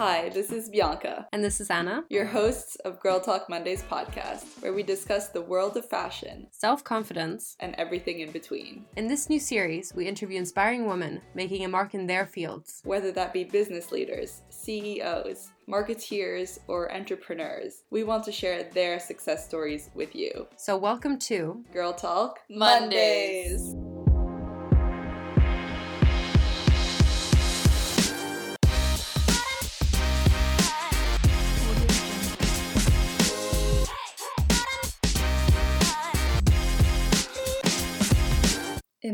Hi, this is Bianca, And this is Anna. your hosts of Girl Talk Mondays podcast, where we discuss the world of fashion Self confidence. and everything in between. In this new series, we interview inspiring women making a mark in their fields. Whether that be business leaders, CEOs, marketeers, or entrepreneurs, we want to share their success stories with you. So, welcome to Girl Talk Mondays. In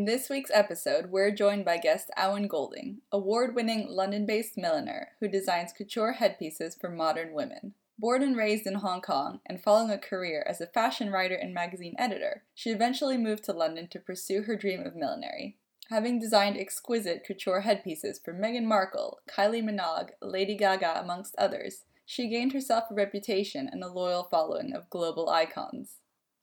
this week's episode, we're joined by guest Awon Golding, award winning London based milliner who designs couture headpieces for modern women. Born and raised in Hong Kong and following a career as a fashion writer and magazine editor, she eventually moved to London to pursue her dream of millinery. Having designed exquisite couture headpieces for Meghan Markle, Kylie Minogue, Lady Gaga, amongst others, she gained herself a reputation and a loyal following of global icons.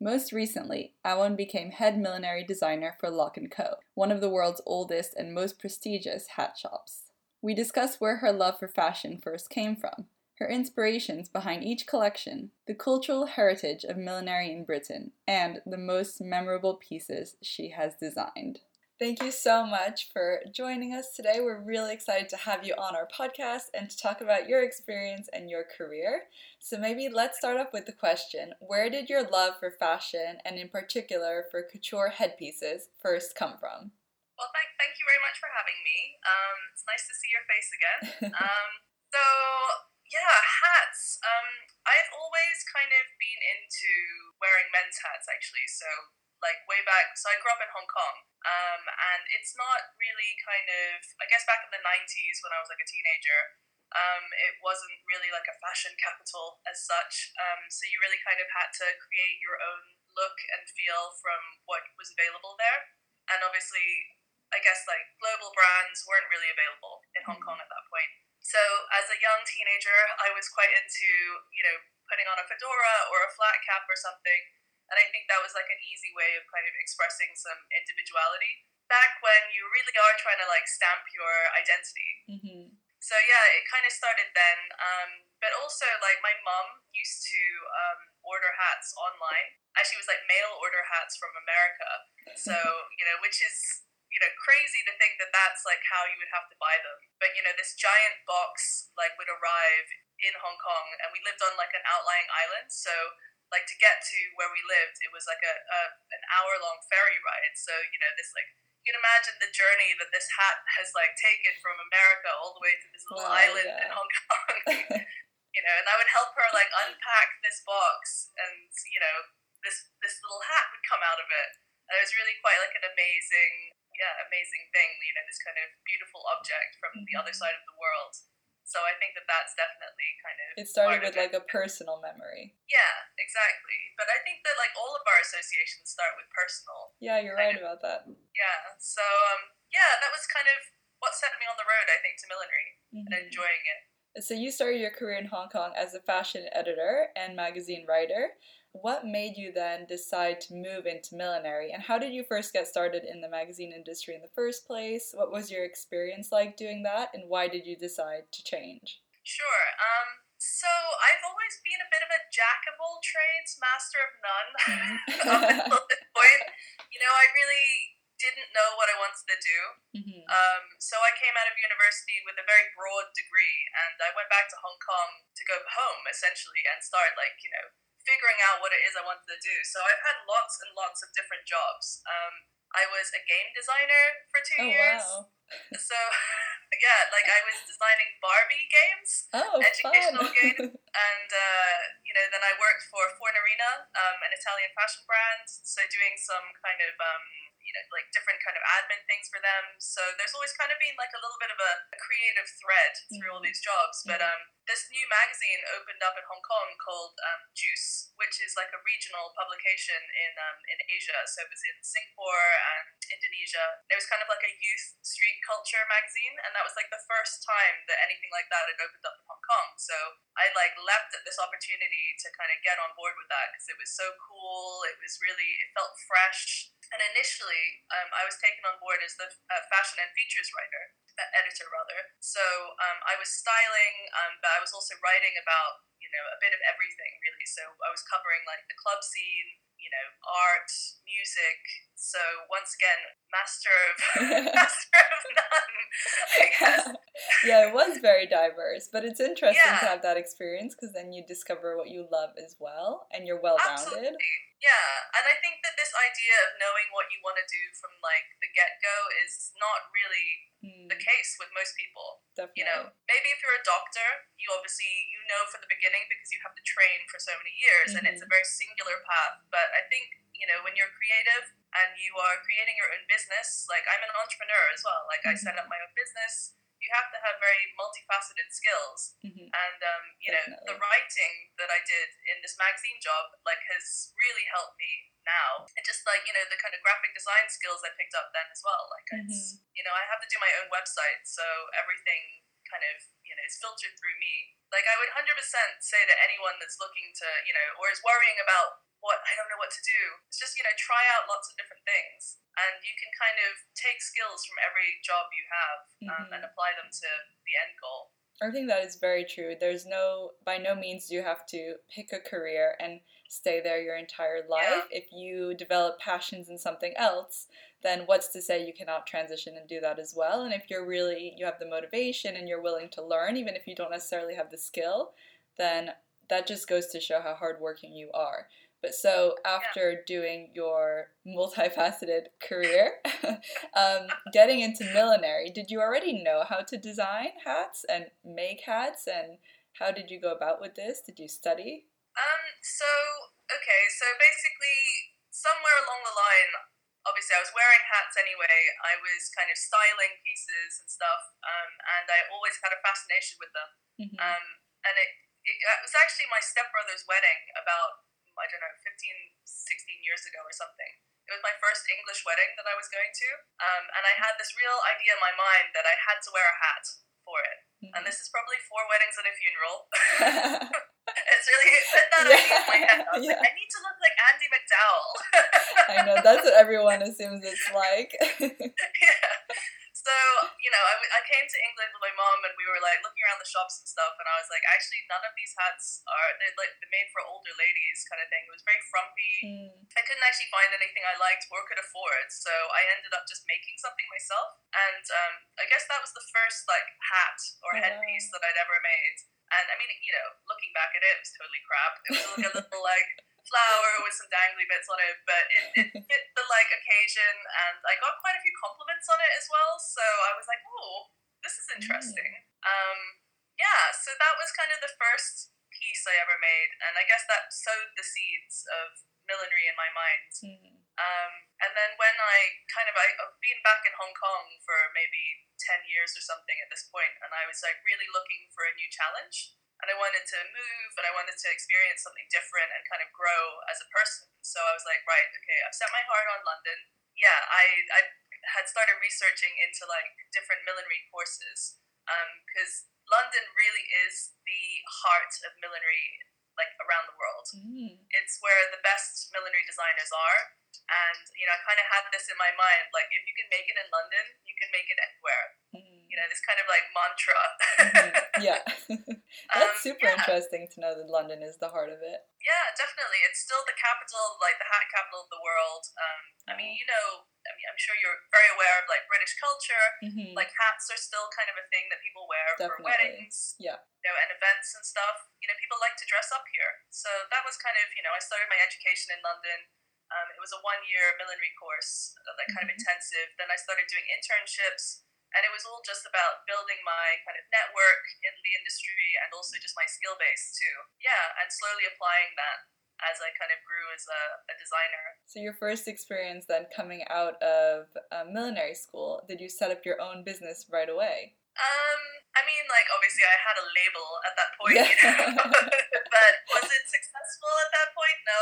Most recently, Awon became head millinery designer for Lock & Co., one of the world's oldest and most prestigious hat shops. We discuss where her love for fashion first came from, her inspirations behind each collection, the cultural heritage of millinery in Britain, and the most memorable pieces she has designed. Thank you so much for joining us today. We're really excited to have you on our podcast and to talk about your experience and your career. So, maybe let's start off with the question Where did your love for fashion, and in particular for couture headpieces, first come from? Well, thank, thank you very much for having me. Um, it's nice to see your face again. um, so, yeah, hats. Um, I've always kind of been into wearing men's hats, actually. So, like way back, so I grew up in Hong Kong, um, and it's not really kind of, I guess back in the 90s when I was like a teenager, um, it wasn't really like a fashion capital as such. Um, so you really kind of had to create your own look and feel from what was available there. And obviously, I guess like global brands weren't really available in Hong Kong at that point. So as a young teenager, I was quite into, you know, putting on a fedora or a flat cap or something. And I think that was like an easy way of kind of expressing some individuality back when you really are trying to like stamp your identity Mm-hmm. so yeah, it kind of started then. Um, but also, like my mom used to um, order hats online. Actually, was like mail order hats from America. So you know, which is you know crazy to think that that's like how you would have to buy them. But you know, this giant box like would arrive in Hong Kong, and we lived on like an outlying island. So like to get to where we lived, it was like a, a an hour long ferry ride. So you know, this like you can imagine the journey that this hat has like taken from America all the way to this little Wow, island yeah. in Hong Kong. you know, and I would help her like unpack this box, and you know, this this little hat would come out of it. And it was really quite like an amazing, yeah, amazing thing. You know, this kind of beautiful object from the other mm-hmm. side of the world. So I think that that's definitely kind of It started with it. like a personal memory. yeah, exactly. But I think that like all of our associations start with personal. Yeah, you're right about that. Yeah. So um, yeah, that was kind of what set me on the road. I think to millinery and Mhm. enjoying it. So you started your career in Hong Kong as a fashion editor and magazine writer. What made you then decide to move into millinery and how did you first get started in the magazine industry in the first place? What was your experience like doing that and why did you decide to change? Sure. Um, so I've always been a bit of a jack of all trades, master of none. Up until this point, you know, I really didn't know what I wanted to do. Mhm. Um, so I came out of university with a very broad degree, and I went back to Hong Kong to go home essentially and start like you know figuring out what it is I wanted to do. So I've had lots and lots of different jobs. Um, I was a game designer for two Oh years. wow. So yeah, like I was designing Barbie games Oh educational fun. gain. and uh, you know then I worked for Fornarina, um, an Italian fashion brand, so doing some kind of um, you know like different kind of admin things for them. So there's always kind of been like a little bit of a, a creative thread through all these jobs. But Mhm. um, this new magazine opened up in Hong Kong called um, Juice, which is like a regional publication in um, in Asia. So it was in Singapore and Indonesia. It was kind of like a youth street culture magazine, and that was like the first time that anything like that had opened up in Hong Kong. So I like leapt at this opportunity to kind of get on board with that because it was so cool. It was really it felt fresh. And initially, um, I was taken on board as the uh, fashion and features writer. uh, editor rather. So um, I was styling, um, but I was also writing about you know a bit of everything really. So I was covering like the club scene, you know, art, music. So once again, master of master of none. Yeah, it was very diverse, but it's interesting Yeah. to have that experience because then you discover what you love as well, and you're well rounded. Absolutely. Yeah, and I think that this idea of knowing what you want to do from like the get go is not really Mm, the case with most people. definitely. You know, maybe if you're a doctor, you obviously you know from the beginning because you have to train for so many years, and it's a very singular path. But I think you know when you're creative and you are creating your own business, like I'm an entrepreneur as well. Like I set up my own business. You have to have very multifaceted skills Mhm. and um, you know the writing that I did in this magazine job like has really helped me now and just like you know the kind of graphic design skills I picked up then as well like it's you know I have to do my own website so everything kind of you know is filtered through me like I would 100% say to anyone that's looking to you know or is worrying about what I don't know what to do it's just you know try out lots of different things and you can kind of take skills from every job you have um, Mhm. and apply them to the end goal I think that is very true. There's no, by no means do you have to pick a career and stay there your entire life. If you develop passions in something else, then what's to say you cannot transition and do that as well? And if you're really, you have the motivation and you're willing to learn, even if you don't necessarily have the skill, then that just goes to show how hardworking you are. But so after doing your multifaceted career, um, getting into millinery, did you already know how to design hats and make hats? And how did you go about with this? Did you study? Um, so, okay, so basically, somewhere along the line, obviously, I was wearing hats anyway. I was kind of styling pieces and stuff, um, and I always had a fascination with them. Mhm. Um, and it, it, it was actually my stepbrother's wedding about, I don't know, 15, 16 years ago or something. It was my first English wedding that I was going to, um, and I had this real idea in my mind that I had to wear a hat for it. And this mm-hmm. is probably four weddings and a funeral. it's really put that Yeah, in my head. I was like. I need to look like Andie MacDowell. I know that's what everyone assumes it's like. yeah. So, you know, I came to England with my mom and we were like looking around the shops and stuff. And I was like, actually, none of these hats are, they're like, they're made for older ladies kind of thing. It was very frumpy. Mm, I couldn't actually find anything I liked or could afford. So I ended up just making something myself. And um, I guess that was the first like hat or Oh, headpiece that I'd ever made. And I mean, you know, looking back at it, it was totally crap. It was like a little like flower with some dangly bits on it, but it, it fit the like occasion, and I got quite a few compliments on it as well. So I was like, oh, this is interesting. Um, yeah, so that was kind of the first piece I ever made, and I guess that sowed the seeds of millinery in my mind. mm, Um, and then when I kind of I, I've been back in Hong Kong for maybe ten years or something at this point, and I was like really looking for a new challenge, and I wanted to move, and I wanted to experience something different and kind of grow as a person. So I was like, right, okay, I've set my heart on London. Yeah, I I had started researching into like different millinery courses because London really is the heart of millinery like around the world mm. it's where the best millinery designers are. And, you know, I kind of had this in my mind like, if you can make it in London, you can make it anywhere. Mm. You know, this kind of like mantra. Mhm. Yeah. That's Um, super yeah. interesting to know that London is the heart of it. yeah, definitely. It's still the capital, like the hat capital of the world. Um, I mean, you know, I mean, I'm sure you're very aware of like British culture. Mhm. Like hats are still kind of a thing that people wear for weddings. Yeah. you know, and events and stuff, you know, people like to dress up here. So that was kind of, you know, I started my education in London. Um, it was a one year millinery course, uh, like kind of Mhm. intensive. Then I started doing internships, and it was all just about building my kind of network in the industry and also just my skill base too. Yeah, and slowly applying that as I kind of grew as a, a designer. So your first experience then coming out of uh, millinery school, did you set up your own business right away? Um, I mean, like obviously I had a label at that point, Yeah. you know, but was it successful at that point? No,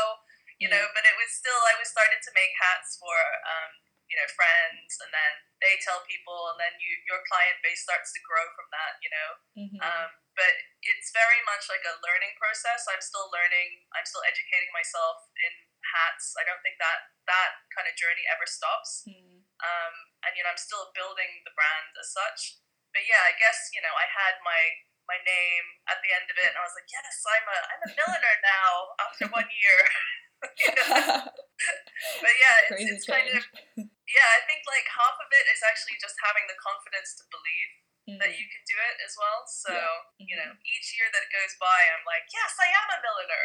you know. But it was still I was started to make hats for um, you know friends, and then they tell people, and then you your client base starts to grow from that, you know. Mhm. Um, but it's very much like a learning process. I'm still learning. I'm still educating myself in hats. I don't think that that kind of journey ever stops Mm. um, and you know I'm still building the brand as such. but yeah, I guess you know I had my my name at the end of it, and I was like, yes, I'm a I'm a milliner now after one year. but yeah, it's, it's kind of yeah. I think like half of it is actually just having the confidence to believe mm-hmm. that you can do it as well. So yeah. you know, mm-hmm. each year that goes by, I'm like, yes, I am a milliner.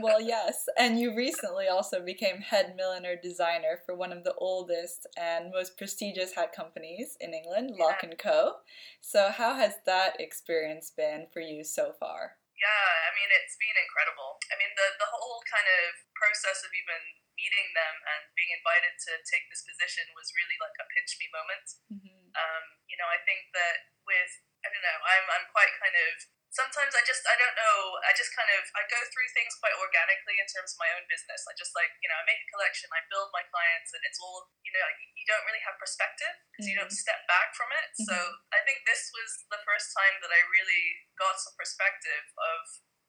well, yes, and you recently also became head milliner designer for one of the oldest and most prestigious hat companies in England, yeah. Lock and Co. So how has that experience been for you so far? Yeah, I mean, it's been incredible. I mean, the, the whole kind of process of even meeting them and being invited to take this position was really like a pinch me moment. Mm-hmm. Um, you know, I think that with, I don't know, I'm, I'm quite kind of sometimes I just I don't know I just kind of I go through things quite organically in terms of my own business. I just like you know I make a collection, I build my clients, and it's all you know you don't really have perspective because mm-hmm. you don't mm-hmm. step back from it. Mm-hmm. So I think this was the first time that I really got some perspective of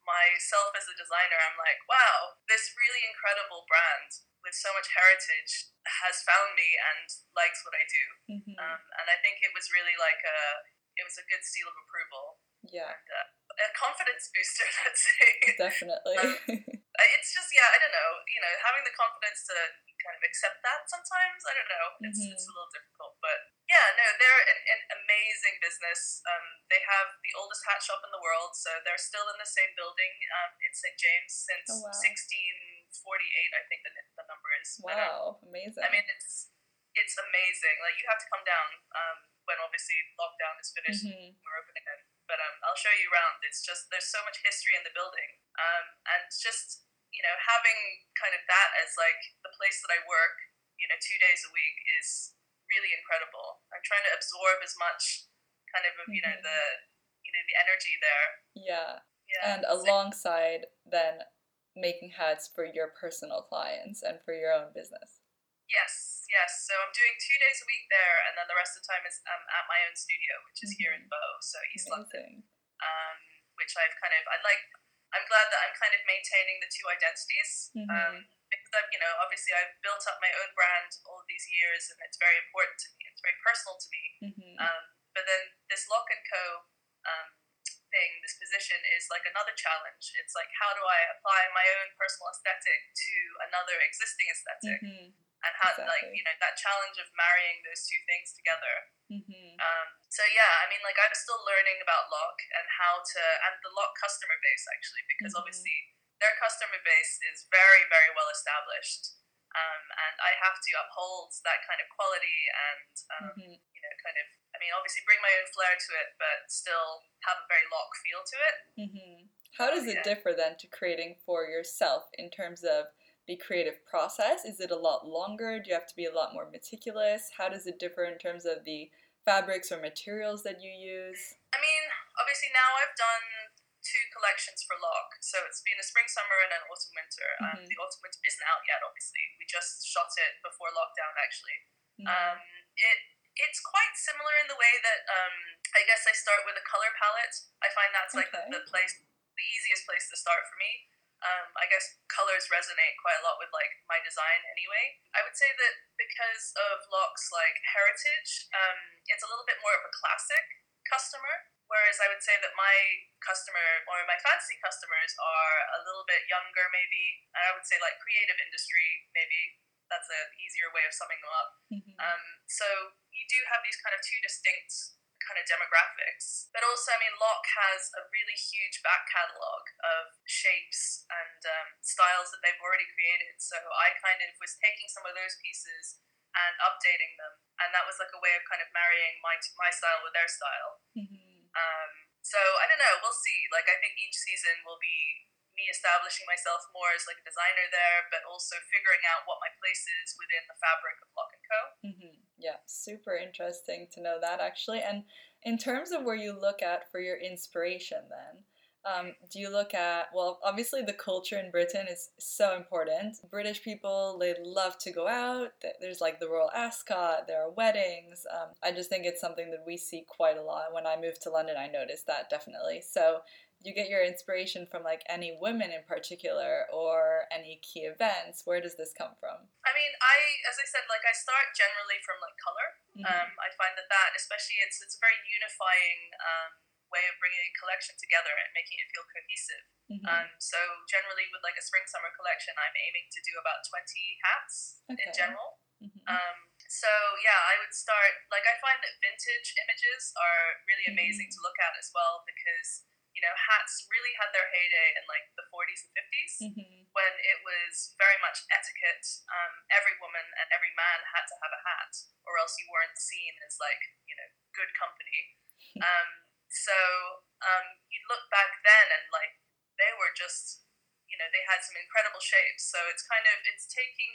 myself as a designer. I'm like, wow, this really incredible brand with so much heritage has found me and likes what I do. Mm-hmm. Um, and I think it was really like a it was a good seal of approval yeah. And, uh, a confidence booster, let's say. Definitely. um, it's just, yeah, I don't know, you know, having the confidence to kind of accept that sometimes, I don't know, it's, mm-hmm. it's a little difficult. But yeah, no, they're an, an amazing business. Um, they have the oldest hat shop in the world, so they're still in the same building um, in St. James since oh, wow. 1648, I think the, the number is. Wow, but, um, amazing. I mean, it's it's amazing. Like, you have to come down um, when obviously lockdown is finished mm-hmm. we're open again but um, I'll show you around. It's just there's so much history in the building, um, and just you know having kind of that as like the place that I work, you know, two days a week is really incredible. I'm trying to absorb as much kind of you know mm-hmm. the you know the energy there. Yeah. Yeah. And alongside then making hats for your personal clients and for your own business. Yes, yes. So I'm doing two days a week there, and then the rest of the time is um, at my own studio, which is mm-hmm. here in mm-hmm. Bow, so East Amazing. London. Um, which I've kind of, I like. I'm glad that I'm kind of maintaining the two identities. Mm-hmm. Um, because I've, you know, obviously I've built up my own brand all these years, and it's very important to me. It's very personal to me. Mm-hmm. Um, but then this Lock and Co. Um, thing, this position is like another challenge. It's like how do I apply my own personal aesthetic to another existing esthetic mm-hmm and how exactly. like you know that challenge of marrying those two things together. Mm-hmm. Um, so yeah, I mean, like I'm still learning about Lock and how to and the Lock customer base actually because mm-hmm. obviously their customer base is very very well established. Um, and I have to uphold that kind of quality and um, mm-hmm. you know kind of I mean obviously bring my own flair to it, but still have a very lock feel to it. Mm-hmm. How does it yeah. differ then to creating for yourself in terms of the creative process? Is it a lot longer? Do you have to be a lot more meticulous? How does it differ in terms of the fabrics or materials that you use? I mean, obviously now I've done two collections for Lock. So it's been a spring, summer, and an autumn, winter. Um, mm-hmm. Um, the autumn, winter isn't out yet, obviously. We just shot it before lockdown, actually. Mm-hmm. Um, it it's quite similar in the way that um, I guess I start with a color palette. I find that's like okay. the, the place, the easiest place to start for me um, I guess colors resonate quite a lot with like my design anyway. I would say that because of Lock's like heritage, um, it's a little bit more of a classic customer. Whereas I would say that my customer or my fancy customers are a little bit younger, maybe. And I would say like creative industry, maybe that's an easier way of summing them up. Mm-hmm. Um, so you do have these kind of two distinct kind of demographics. But also, I mean, Lock has a really huge back catalogue of shapes and um, styles that they've already created. So I kind of was taking some of those pieces and updating them, and that was like a way of kind of marrying my my style with their style. Mm-hmm. So I don't know. We'll see. Like I think each season will be me establishing myself more as like a designer there, but also figuring out what my place is within the fabric of Lock and Co. Mm-hmm. Yeah, super interesting to know that actually. And in terms of where you look at for your inspiration, then. Um, do you look at well obviously the culture in britain is so important british people they love to go out there's like the royal ascot there are weddings um, i just think it's something that we see quite a lot when i moved to london i noticed that definitely so you get your inspiration from like any women in particular or any key events? Where does this come from? I mean, I, as I said, like I start generally from like color. Mm-hmm. Um, I find that that, especially, it's it's a very unifying um, way of bringing a collection together and making it feel cohesive. Mhm. Um, so generally, with like a spring summer collection, I'm aiming to do about twenty hats in Okay. general. Mhm. Um, so yeah, I would start like I find that vintage images are really amazing to look at as well because you know hats really had their heyday in like the 40s and 50s Mhm. when it was very much etiquette. Um, every woman and every man had to have a hat, or else you weren't seen as like you know good company. Um, so um, you look back then and like they were just you know they had some incredible shapes. So it's kind of it's taking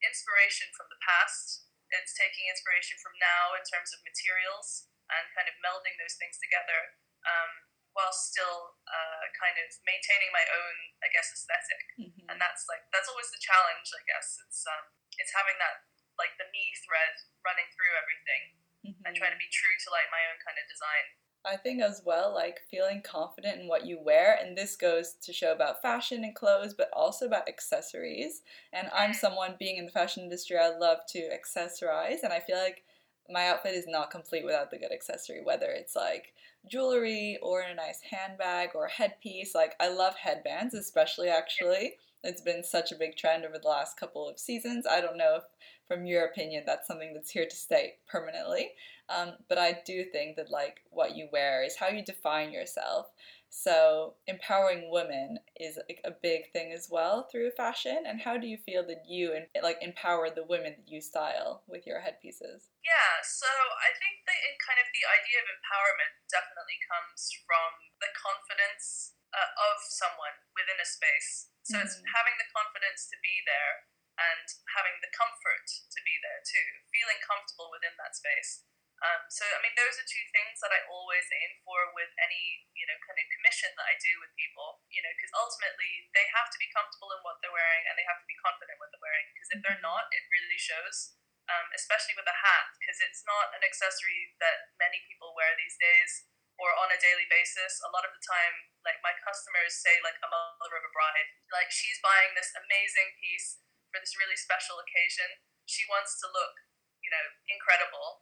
inspiration from the past. It's taking inspiration from now in terms of materials and kind of melding those things together. Um, while still uh, kind of maintaining my own, I guess, aesthetic Mhm. and that's like that's always the challenge i guess it's um it's having that like the me thread running through everything and Mhm. trying to be true to like my own kind of design I think as well, like feeling confident in what you wear, and this goes to show about fashion and clothes, but also about accessories. And I'm someone being in the fashion industry, I love to accessorize, and I feel like my outfit is not complete without the good accessory, whether it's like jewelry or a nice handbag or headpiece. Like, I love headbands, especially actually. It's been such a big trend over the last couple of seasons. I don't know if, from your opinion, that's something that's here to stay permanently. Um, but I do think that like what you wear is how you define yourself. So empowering women is like a big thing as well through fashion. And how do you feel that you and like empower the women that you style with your headpieces? yeah so i think that in kind of the idea of empowerment definitely comes from the confidence uh, of someone within a space so it's Mhm. having the confidence to be there and having the comfort to be there too feeling comfortable within that space Um, so, I mean, those are two things that I always aim for with any, you know, kind of commission that I do with people, you know, because ultimately they have to be comfortable in what they're wearing and they have to be confident in what they're wearing. Because if they're not, it really shows, um, especially with a hat, because it's not an accessory that many people wear these days or on a daily basis. A lot of the time, like my customers say, like a mother of a bride, like she's buying this amazing piece for this really special occasion. She wants to look, you know, incredible,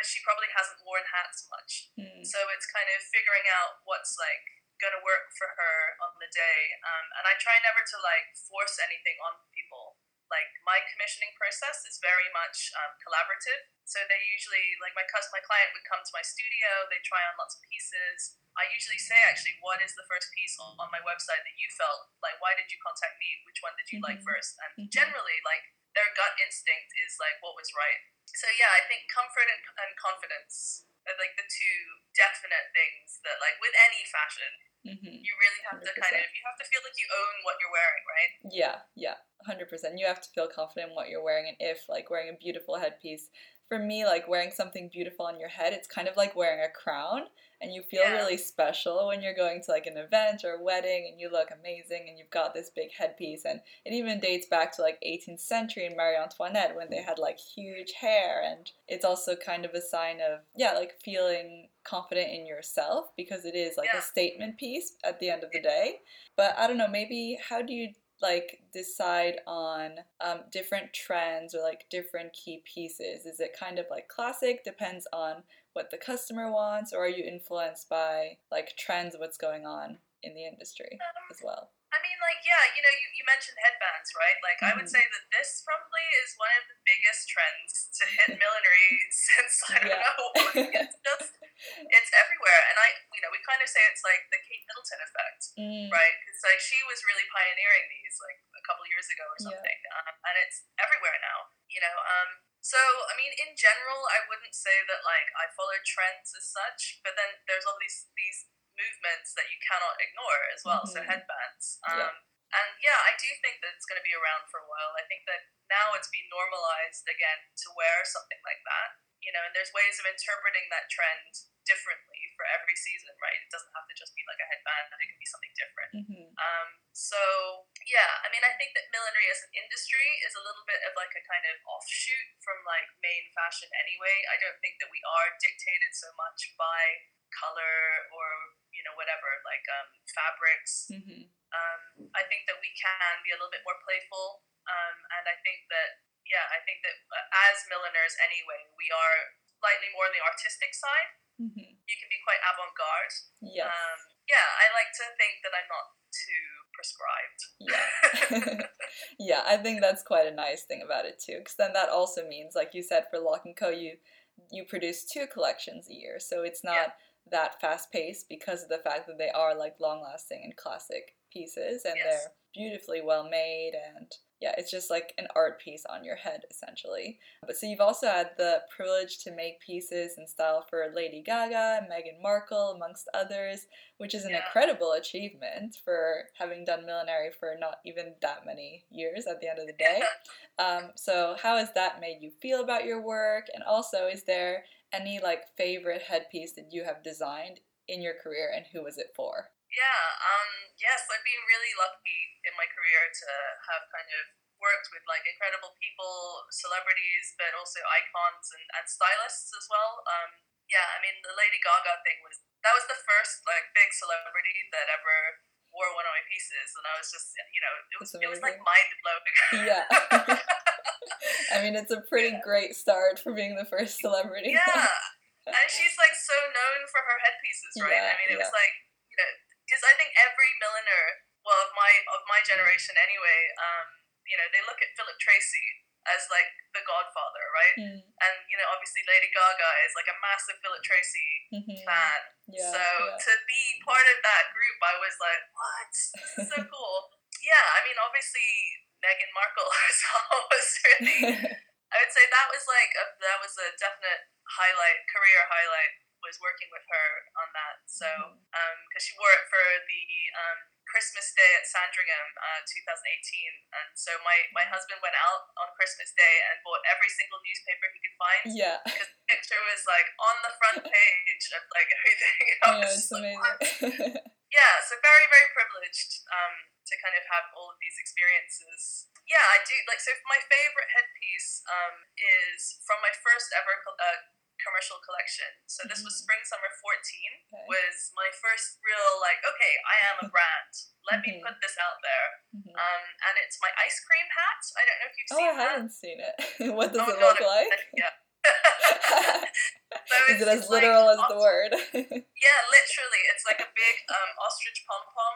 but she probably hasn't worn hats much. Mm. So it's kind of figuring out what's like going to work for her on the day. Um, and I try never to like force anything on people. Like my commissioning process is very much um, collaborative. So they usually like my cus- my client would come to my studio. They try on lots of pieces. I usually say actually, what is the first piece on, on my website that you felt like? Why did you contact me? Which one did you like Mhm. first? And Mhm. generally, like their gut instinct is like what was right. So yeah, I think comfort and, and confidence are like the two definite things that like with any fashion, hmm you really have to kind 100%. of you have to feel like you own what you're wearing, right? Yeah, yeah, hundred percent. You have to feel confident in what you're wearing, and if like wearing a beautiful headpiece, for me, like wearing something beautiful on your head, it's kind of like wearing a crown, and you feel Yeah. really special when you're going to like an event or a wedding, and you look amazing, and you've got this big headpiece, and it even dates back to like 18th century in Marie Antoinette when they had like huge hair, and it's also kind of a sign of yeah, like feeling confident in yourself because it is like Yeah. a statement piece at the end of the day. But I don't know, maybe how do you like decide on um, different trends or like different key pieces? Is it kind of like classic, depends on what the customer wants, or are you influenced by like trends, what's going on in the industry as well? I mean, like yeah, you know, you, you mentioned headbands, right? Like I would Mhm. say that this probably is one of the biggest trends to hit millinery since I don't Yeah. know. It's just it's everywhere, and I you know we kind of say it's like the Kate Middleton effect. Mm, right? Because like she was really pioneering these like a couple years ago or Yeah. something, um, and it's everywhere now. You know, um, so I mean, in general, I wouldn't say that like I follow trends as such, but then there's all these these movements that you cannot ignore as well. So Mhm. headbands. Um, Yeah. And yeah, I do think that it's going to be around for a while. I think that now it's been normalized again to wear something like that. You know, and there's ways of interpreting that trend differently for every season, right? It doesn't have to just be like a headband, it can be something different. mhm. Um, so yeah, I mean, I think that millinery as an industry is a little bit of like a kind of offshoot from like main fashion anyway. I don't think that we are dictated so much by color or you know whatever. like um, fabrics. hmm Um, I think that we can be a little bit more playful, um, and I think that yeah, I think that uh, as milliners anyway, we are slightly more on the artistic side. hmm You can be quite avant-garde. Yes. Um, yeah, I like to think that I'm not too prescribed. Yeah. yeah, I think that's quite a nice thing about it too, because then that also means, like you said, for Lock and Co, you you produce two collections a year, so it's not that fast paced because of the fact that they are like long lasting and classic pieces, and Yes. they're beautifully well made, and yeah, it's just like an art piece on your head essentially. But so you've also had the privilege to make pieces in style for Lady Gaga, Meghan Markle, amongst others which is an Yeah. incredible achievement for having done millinery for not even that many years at the end of the day. Um, so, how has that made you feel about your work? And also, is there any like favorite headpiece that you have designed in your career, and who was it for? Yeah, um, yes, I've been really lucky in my career to have kind of worked with like incredible people, celebrities, but also icons and, and stylists as well. Um, yeah, I mean the Lady Gaga thing was that was the first like big celebrity that ever wore one of my pieces, and I was just you know it was it was like mind blowing. Yeah. I mean, it's a pretty great start for being the first celebrity. yeah, and she's like so known for her headpieces, right? Yeah, I mean, it was like you know, because I think every milliner, well, of my of my generation anyway, um, you know, they look at Philip Treacy as like the Godfather, right? Mm, And you know, obviously Lady Gaga is like a massive Philip Treacy mhm. fan. Yeah, so yeah. to be part of that group, I was like, what? This is so cool. yeah, I mean, obviously Meghan Markle as well was really I would say that was like a, that was a definite highlight, career highlight. Was working with her on that. So because she wore it for the um, Christmas Day at Sandringham, uh, 2018, and so my my husband went out on Christmas Day and bought every single newspaper he could find yeah, because the picture was like on the front page of like everything. I yeah, it's like, amazing. yeah, so very, very privileged um, to kind of have all of these experiences. Yeah, I do. Like, so my favorite headpiece um, is from my first ever uh, commercial collection. So this was Mhm. spring summer 14 Okay. was my first real like, okay, I am a brand. Let me Mhm. put this out there. Mhm. Um, and it's my ice cream hat. I don't know if you've seen it. Oh, I haven't seen it. what does Oh it my look God, like? Yeah. So Is it as it's like literal as the word? Yeah, literally. It's like a big um, ostrich pom pom.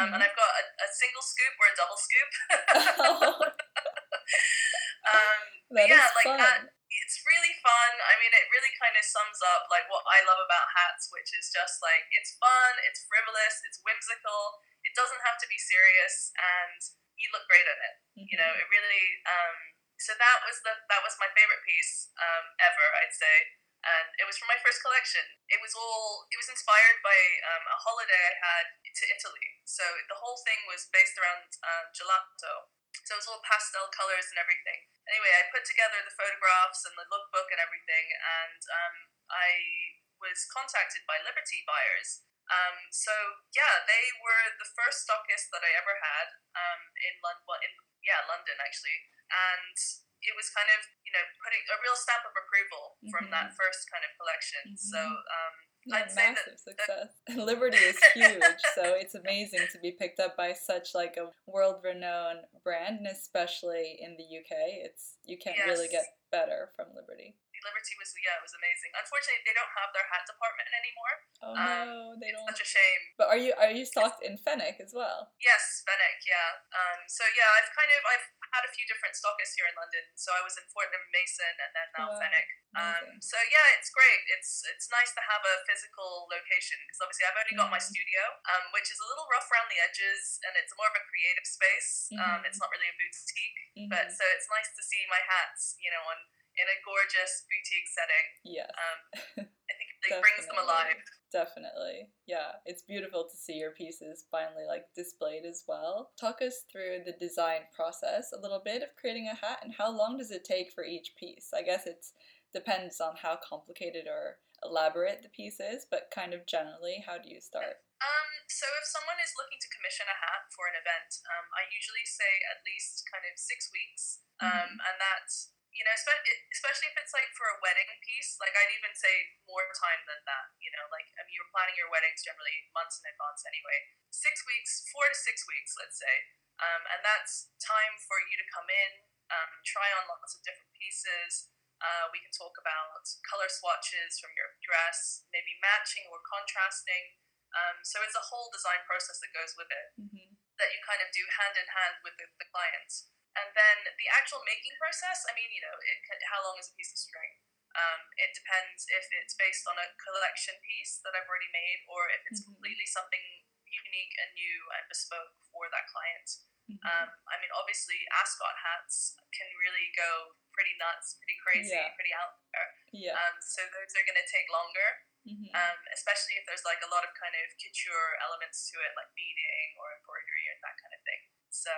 Um, Mm-hmm. And I've got a, a single scoop or a double scoop. um, yeah, like fun. that. It's really fun. I mean, it really kind of sums up like what I love about hats, which is just like it's fun, it's frivolous, it's whimsical. It doesn't have to be serious, and you look great in it. You know, Mhm. it really. Um, so that was the that was my favorite piece um, ever, I'd say, and it was from my first collection. It was all it was inspired by um, a holiday I had to Italy. So the whole thing was based around um, gelato. So it was all pastel colors and everything. Anyway, I put together the photographs and the lookbook and everything, and um, I was contacted by Liberty buyers. Um, so yeah, they were the first stockist that I ever had um, in London. Well, in yeah, London actually, and it was kind of you know putting a real stamp of approval from Mhm. that first kind of collection. So Mhm. um, Yeah, I'd say that- massive success. Liberty is huge, so it's amazing to be picked up by such like a world-renowned brand, and especially in the UK, it's you can't really get better from Liberty. Liberty was yeah, it was amazing. Unfortunately, they don't have their hat department anymore. Oh Um, no, they don't. such a shame. But are you are you stocked in Fenwick as well? Yes, Fenwick, yeah. Um, so yeah, I've kind of I've had a few different stockists here in London. So I was in Fortnum Mason and then now Wow, Fenwick. Um, so yeah, it's great. It's it's nice to have a physical location because obviously I've only got my Mhm. studio, um, which is a little rough around the edges, and it's more of a creative space. Um, Mhm. it's not really a boutique, but Mhm. so it's nice to see my hats, you know, on in a gorgeous boutique setting. Yes. Um, I think it really brings them alive. Definitely. Yeah, it's beautiful to see your pieces finally like displayed as well. Talk us through the design process a little bit of creating a hat and how long does it take for each piece? I guess it depends on how complicated or elaborate the piece is, but kind of generally, how do you start? Um, so if someone is looking to commission a hat for an event, um, I usually say at least kind of six weeks, um, and that you know, especially if it's like for a wedding piece, like I'd even say more time than that. You know, like I mean, you're planning your weddings generally months in advance anyway. Six weeks, four to six weeks, let's say, um, and that's time for you to come in, um, try on lots of different pieces. Uh, we can talk about color swatches from your dress, maybe matching or contrasting. Um, so it's a whole design process that goes with it mm-hmm. that you kind of do hand in hand with the, the client. And then the actual making process, I mean, you know, it, how long is a piece of string? Um, it depends if it's based on a collection piece that I've already made or if it's mm-hmm. completely something unique and new and bespoke for that client. Mm-hmm. Um, I mean, obviously, ascot hats can really go pretty nuts, pretty crazy, yeah. pretty out there. Yeah. Um, so those are going to take longer. Mm-hmm. Um, especially if there's like a lot of kind of couture elements to it, like beading or embroidery and that kind of thing. So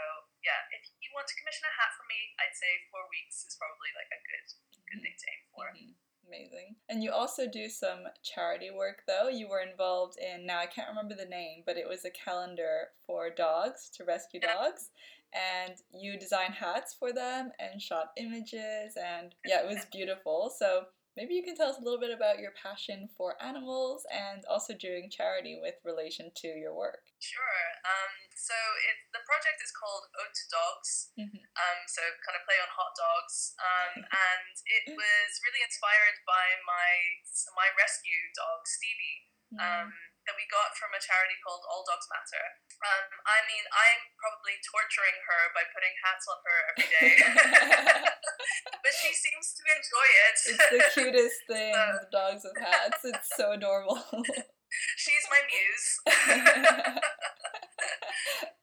yeah, if you want to commission a hat from me, I'd say four weeks is probably like a good good thing to aim for. Mm-hmm. Amazing. And you also do some charity work though. You were involved in now I can't remember the name, but it was a calendar for dogs to rescue yeah. dogs. And you designed hats for them and shot images and yeah, it was beautiful. So maybe you can tell us a little bit about your passion for animals and also doing charity with relation to your work. Sure. Um, so it, the project is called Oat to Dogs. Mm-hmm. Um, so kind of play on hot dogs. Um, and it was really inspired by my my rescue dog Stevie. Mm-hmm. That we got from a charity called All Dogs Matter. Um, I mean, I'm probably torturing her by putting hats on her every day, but she seems to enjoy it. It's the cutest thing, so. the dogs with hats. It's so adorable. She's my muse.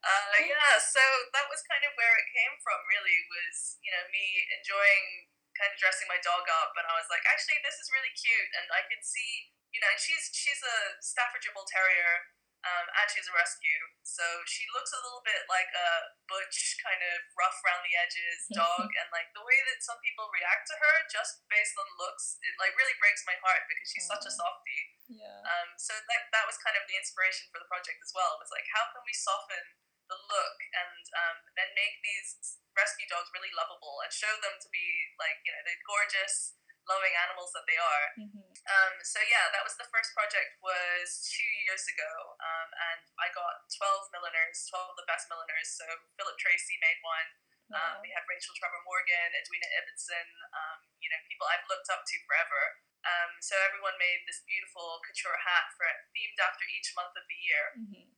uh, yeah, so that was kind of where it came from, really, was, you know, me enjoying kind of dressing my dog up. And I was like, actually, this is really cute. And I can see, you know, she's, she's a Staffordshire Bull Terrier um, and she's a rescue. So she looks a little bit like a butch, kind of rough around the edges dog, and like the way that some people react to her just based on looks, it like really breaks my heart because she's such a softie. Yeah. Um. So that that was kind of the inspiration for the project as well. Was like, how can we soften the look and um, then make these rescue dogs really lovable and show them to be like you know they're gorgeous loving animals that they are. Mm-hmm. Um, so yeah, that was the first project was two years ago, um, and I got twelve milliners, twelve of the best milliners. So Philip Treacy made one. Um, wow. Um, we had Rachel Trevor Morgan, Edwina Ibbotson, um, you know, people I've looked up to forever. Um, so everyone made this beautiful couture hat for themed after each month of the year. Mm-hmm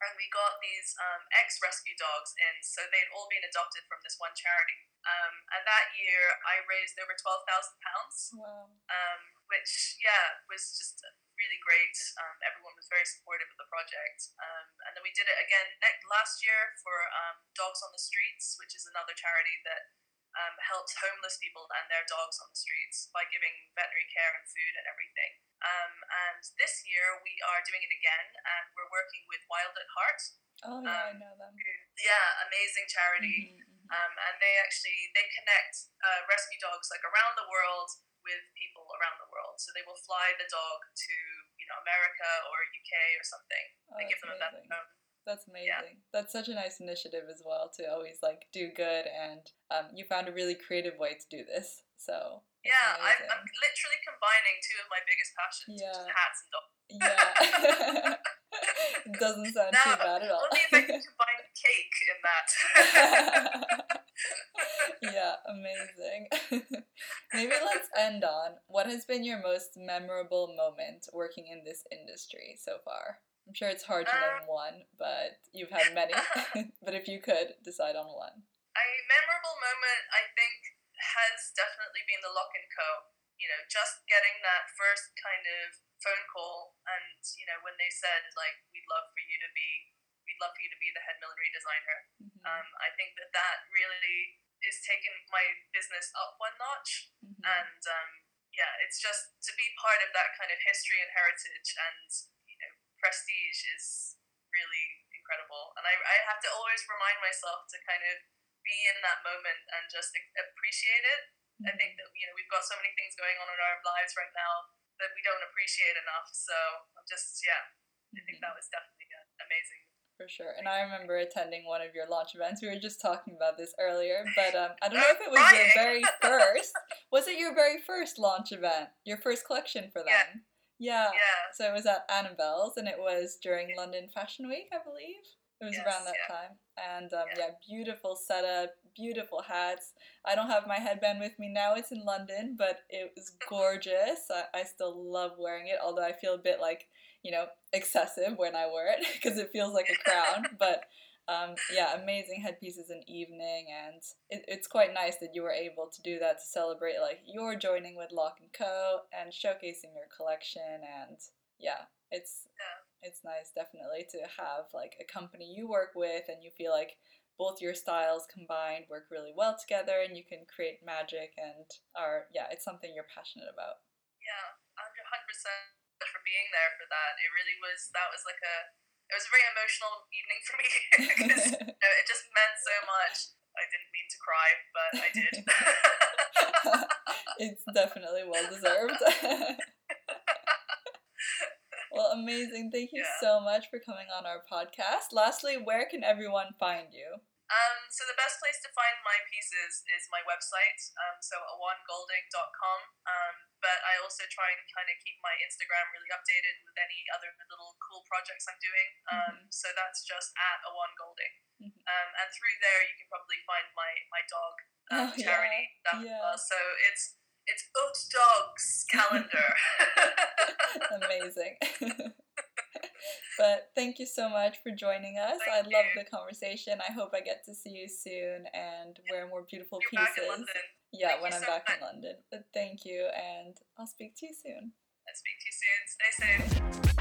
and we got these um, ex rescue dogs in, so they'd all been adopted from this one charity. Um, and that year, I raised over twelve thousand pounds. Wow. Um, which yeah was just really great. Um, everyone was very supportive of the project. Um, and then we did it again next, last year for um, Dogs on the Streets, which is another charity that um, helps homeless people and their dogs on the streets by giving veterinary care and food and everything. Um, and this year we are doing it again, and we're working with Wild at Heart. Oh yeah, um, I know them. Yeah, amazing charity. Mm-hmm, mm-hmm. Um, and they actually they connect uh, rescue dogs like around the world with people around the world. So they will fly the dog to you know America or UK or something. Oh, they give them amazing. a home. That's amazing. Yeah. That's such a nice initiative as well to always like do good, and um, you found a really creative way to do this. So yeah, I'm, I'm, literally combining two of my biggest passions, yeah. hats and dogs. Yeah. Doesn't sound now, too bad at all. Only if I can combine cake in that. yeah, amazing. Maybe let's end on what has been your most memorable moment working in this industry so far? I'm sure it's hard to uh, name one, but you've had many. but if you could decide on one. A memorable moment, I think, has definitely been the Lock and Co. You know, just getting that first kind of phone call, and you know, when they said like, "We'd love for you to be, we'd love for you to be the head millinery designer." Mm-hmm. Um, I think that that really is taking my business up one notch, mm-hmm. and um, yeah, it's just to be part of that kind of history and heritage and you know prestige is really incredible. And I, I have to always remind myself to kind of be in that moment and just appreciate it. Mm-hmm. I think that, you know, we've got so many things going on in our lives right now that we don't appreciate enough. So I'm just, yeah, I think that mm-hmm. was definitely amazing. For sure. And I remember attending one of your launch events. We were just talking about this earlier, but um, I don't know if it was your very first. Was it your very first launch event? Your first collection for them? Yeah. Yeah. Yeah. So it was at Annabel's, and it was during London Fashion Week, I believe. It was Yes, around that yeah. time. And um, yeah, beautiful setup, beautiful hats. I don't have my headband with me now, it's in London, but it was gorgeous. I, I still love wearing it, although I feel a bit like, you know, excessive when I wear it because it feels like a crown. but um, yeah, amazing headpieces in evening, and it, it's quite nice that you were able to do that to celebrate like your joining with Lock and Co and showcasing your collection, and yeah, it's Yeah. it's nice definitely to have like a company you work with, and you feel like both your styles combined work really well together, and you can create magic, and are yeah, it's something you're passionate about. Yeah, hundred percent for being there for that. It really was. That was like a. It was a very emotional evening for me because you know, it just meant so much. I didn't mean to cry, but I did. it's definitely well deserved. well, amazing. Thank you Yeah. so much for coming on our podcast. Lastly, where can everyone find you? Um, so the best place to find my pieces is my website, um, so awongolding.com. Um, but I also try and kind of keep my Instagram really updated with any other little cool projects I'm doing. Um, So that's just at Awon Golding. Mhm. Um, and through there, you can probably find my my dog um, Oh, yeah, charity. stuff as yeah. So it's it's Oat Dogs calendar. Amazing. but thank you so much for joining us. I Thank love you. the conversation. I hope I get to see you soon and wear more beautiful You're back in pieces. London. Yeah, Thank when I'm so back in. London. But thank you, and I'll speak to you soon. I'll speak to you soon. Stay safe.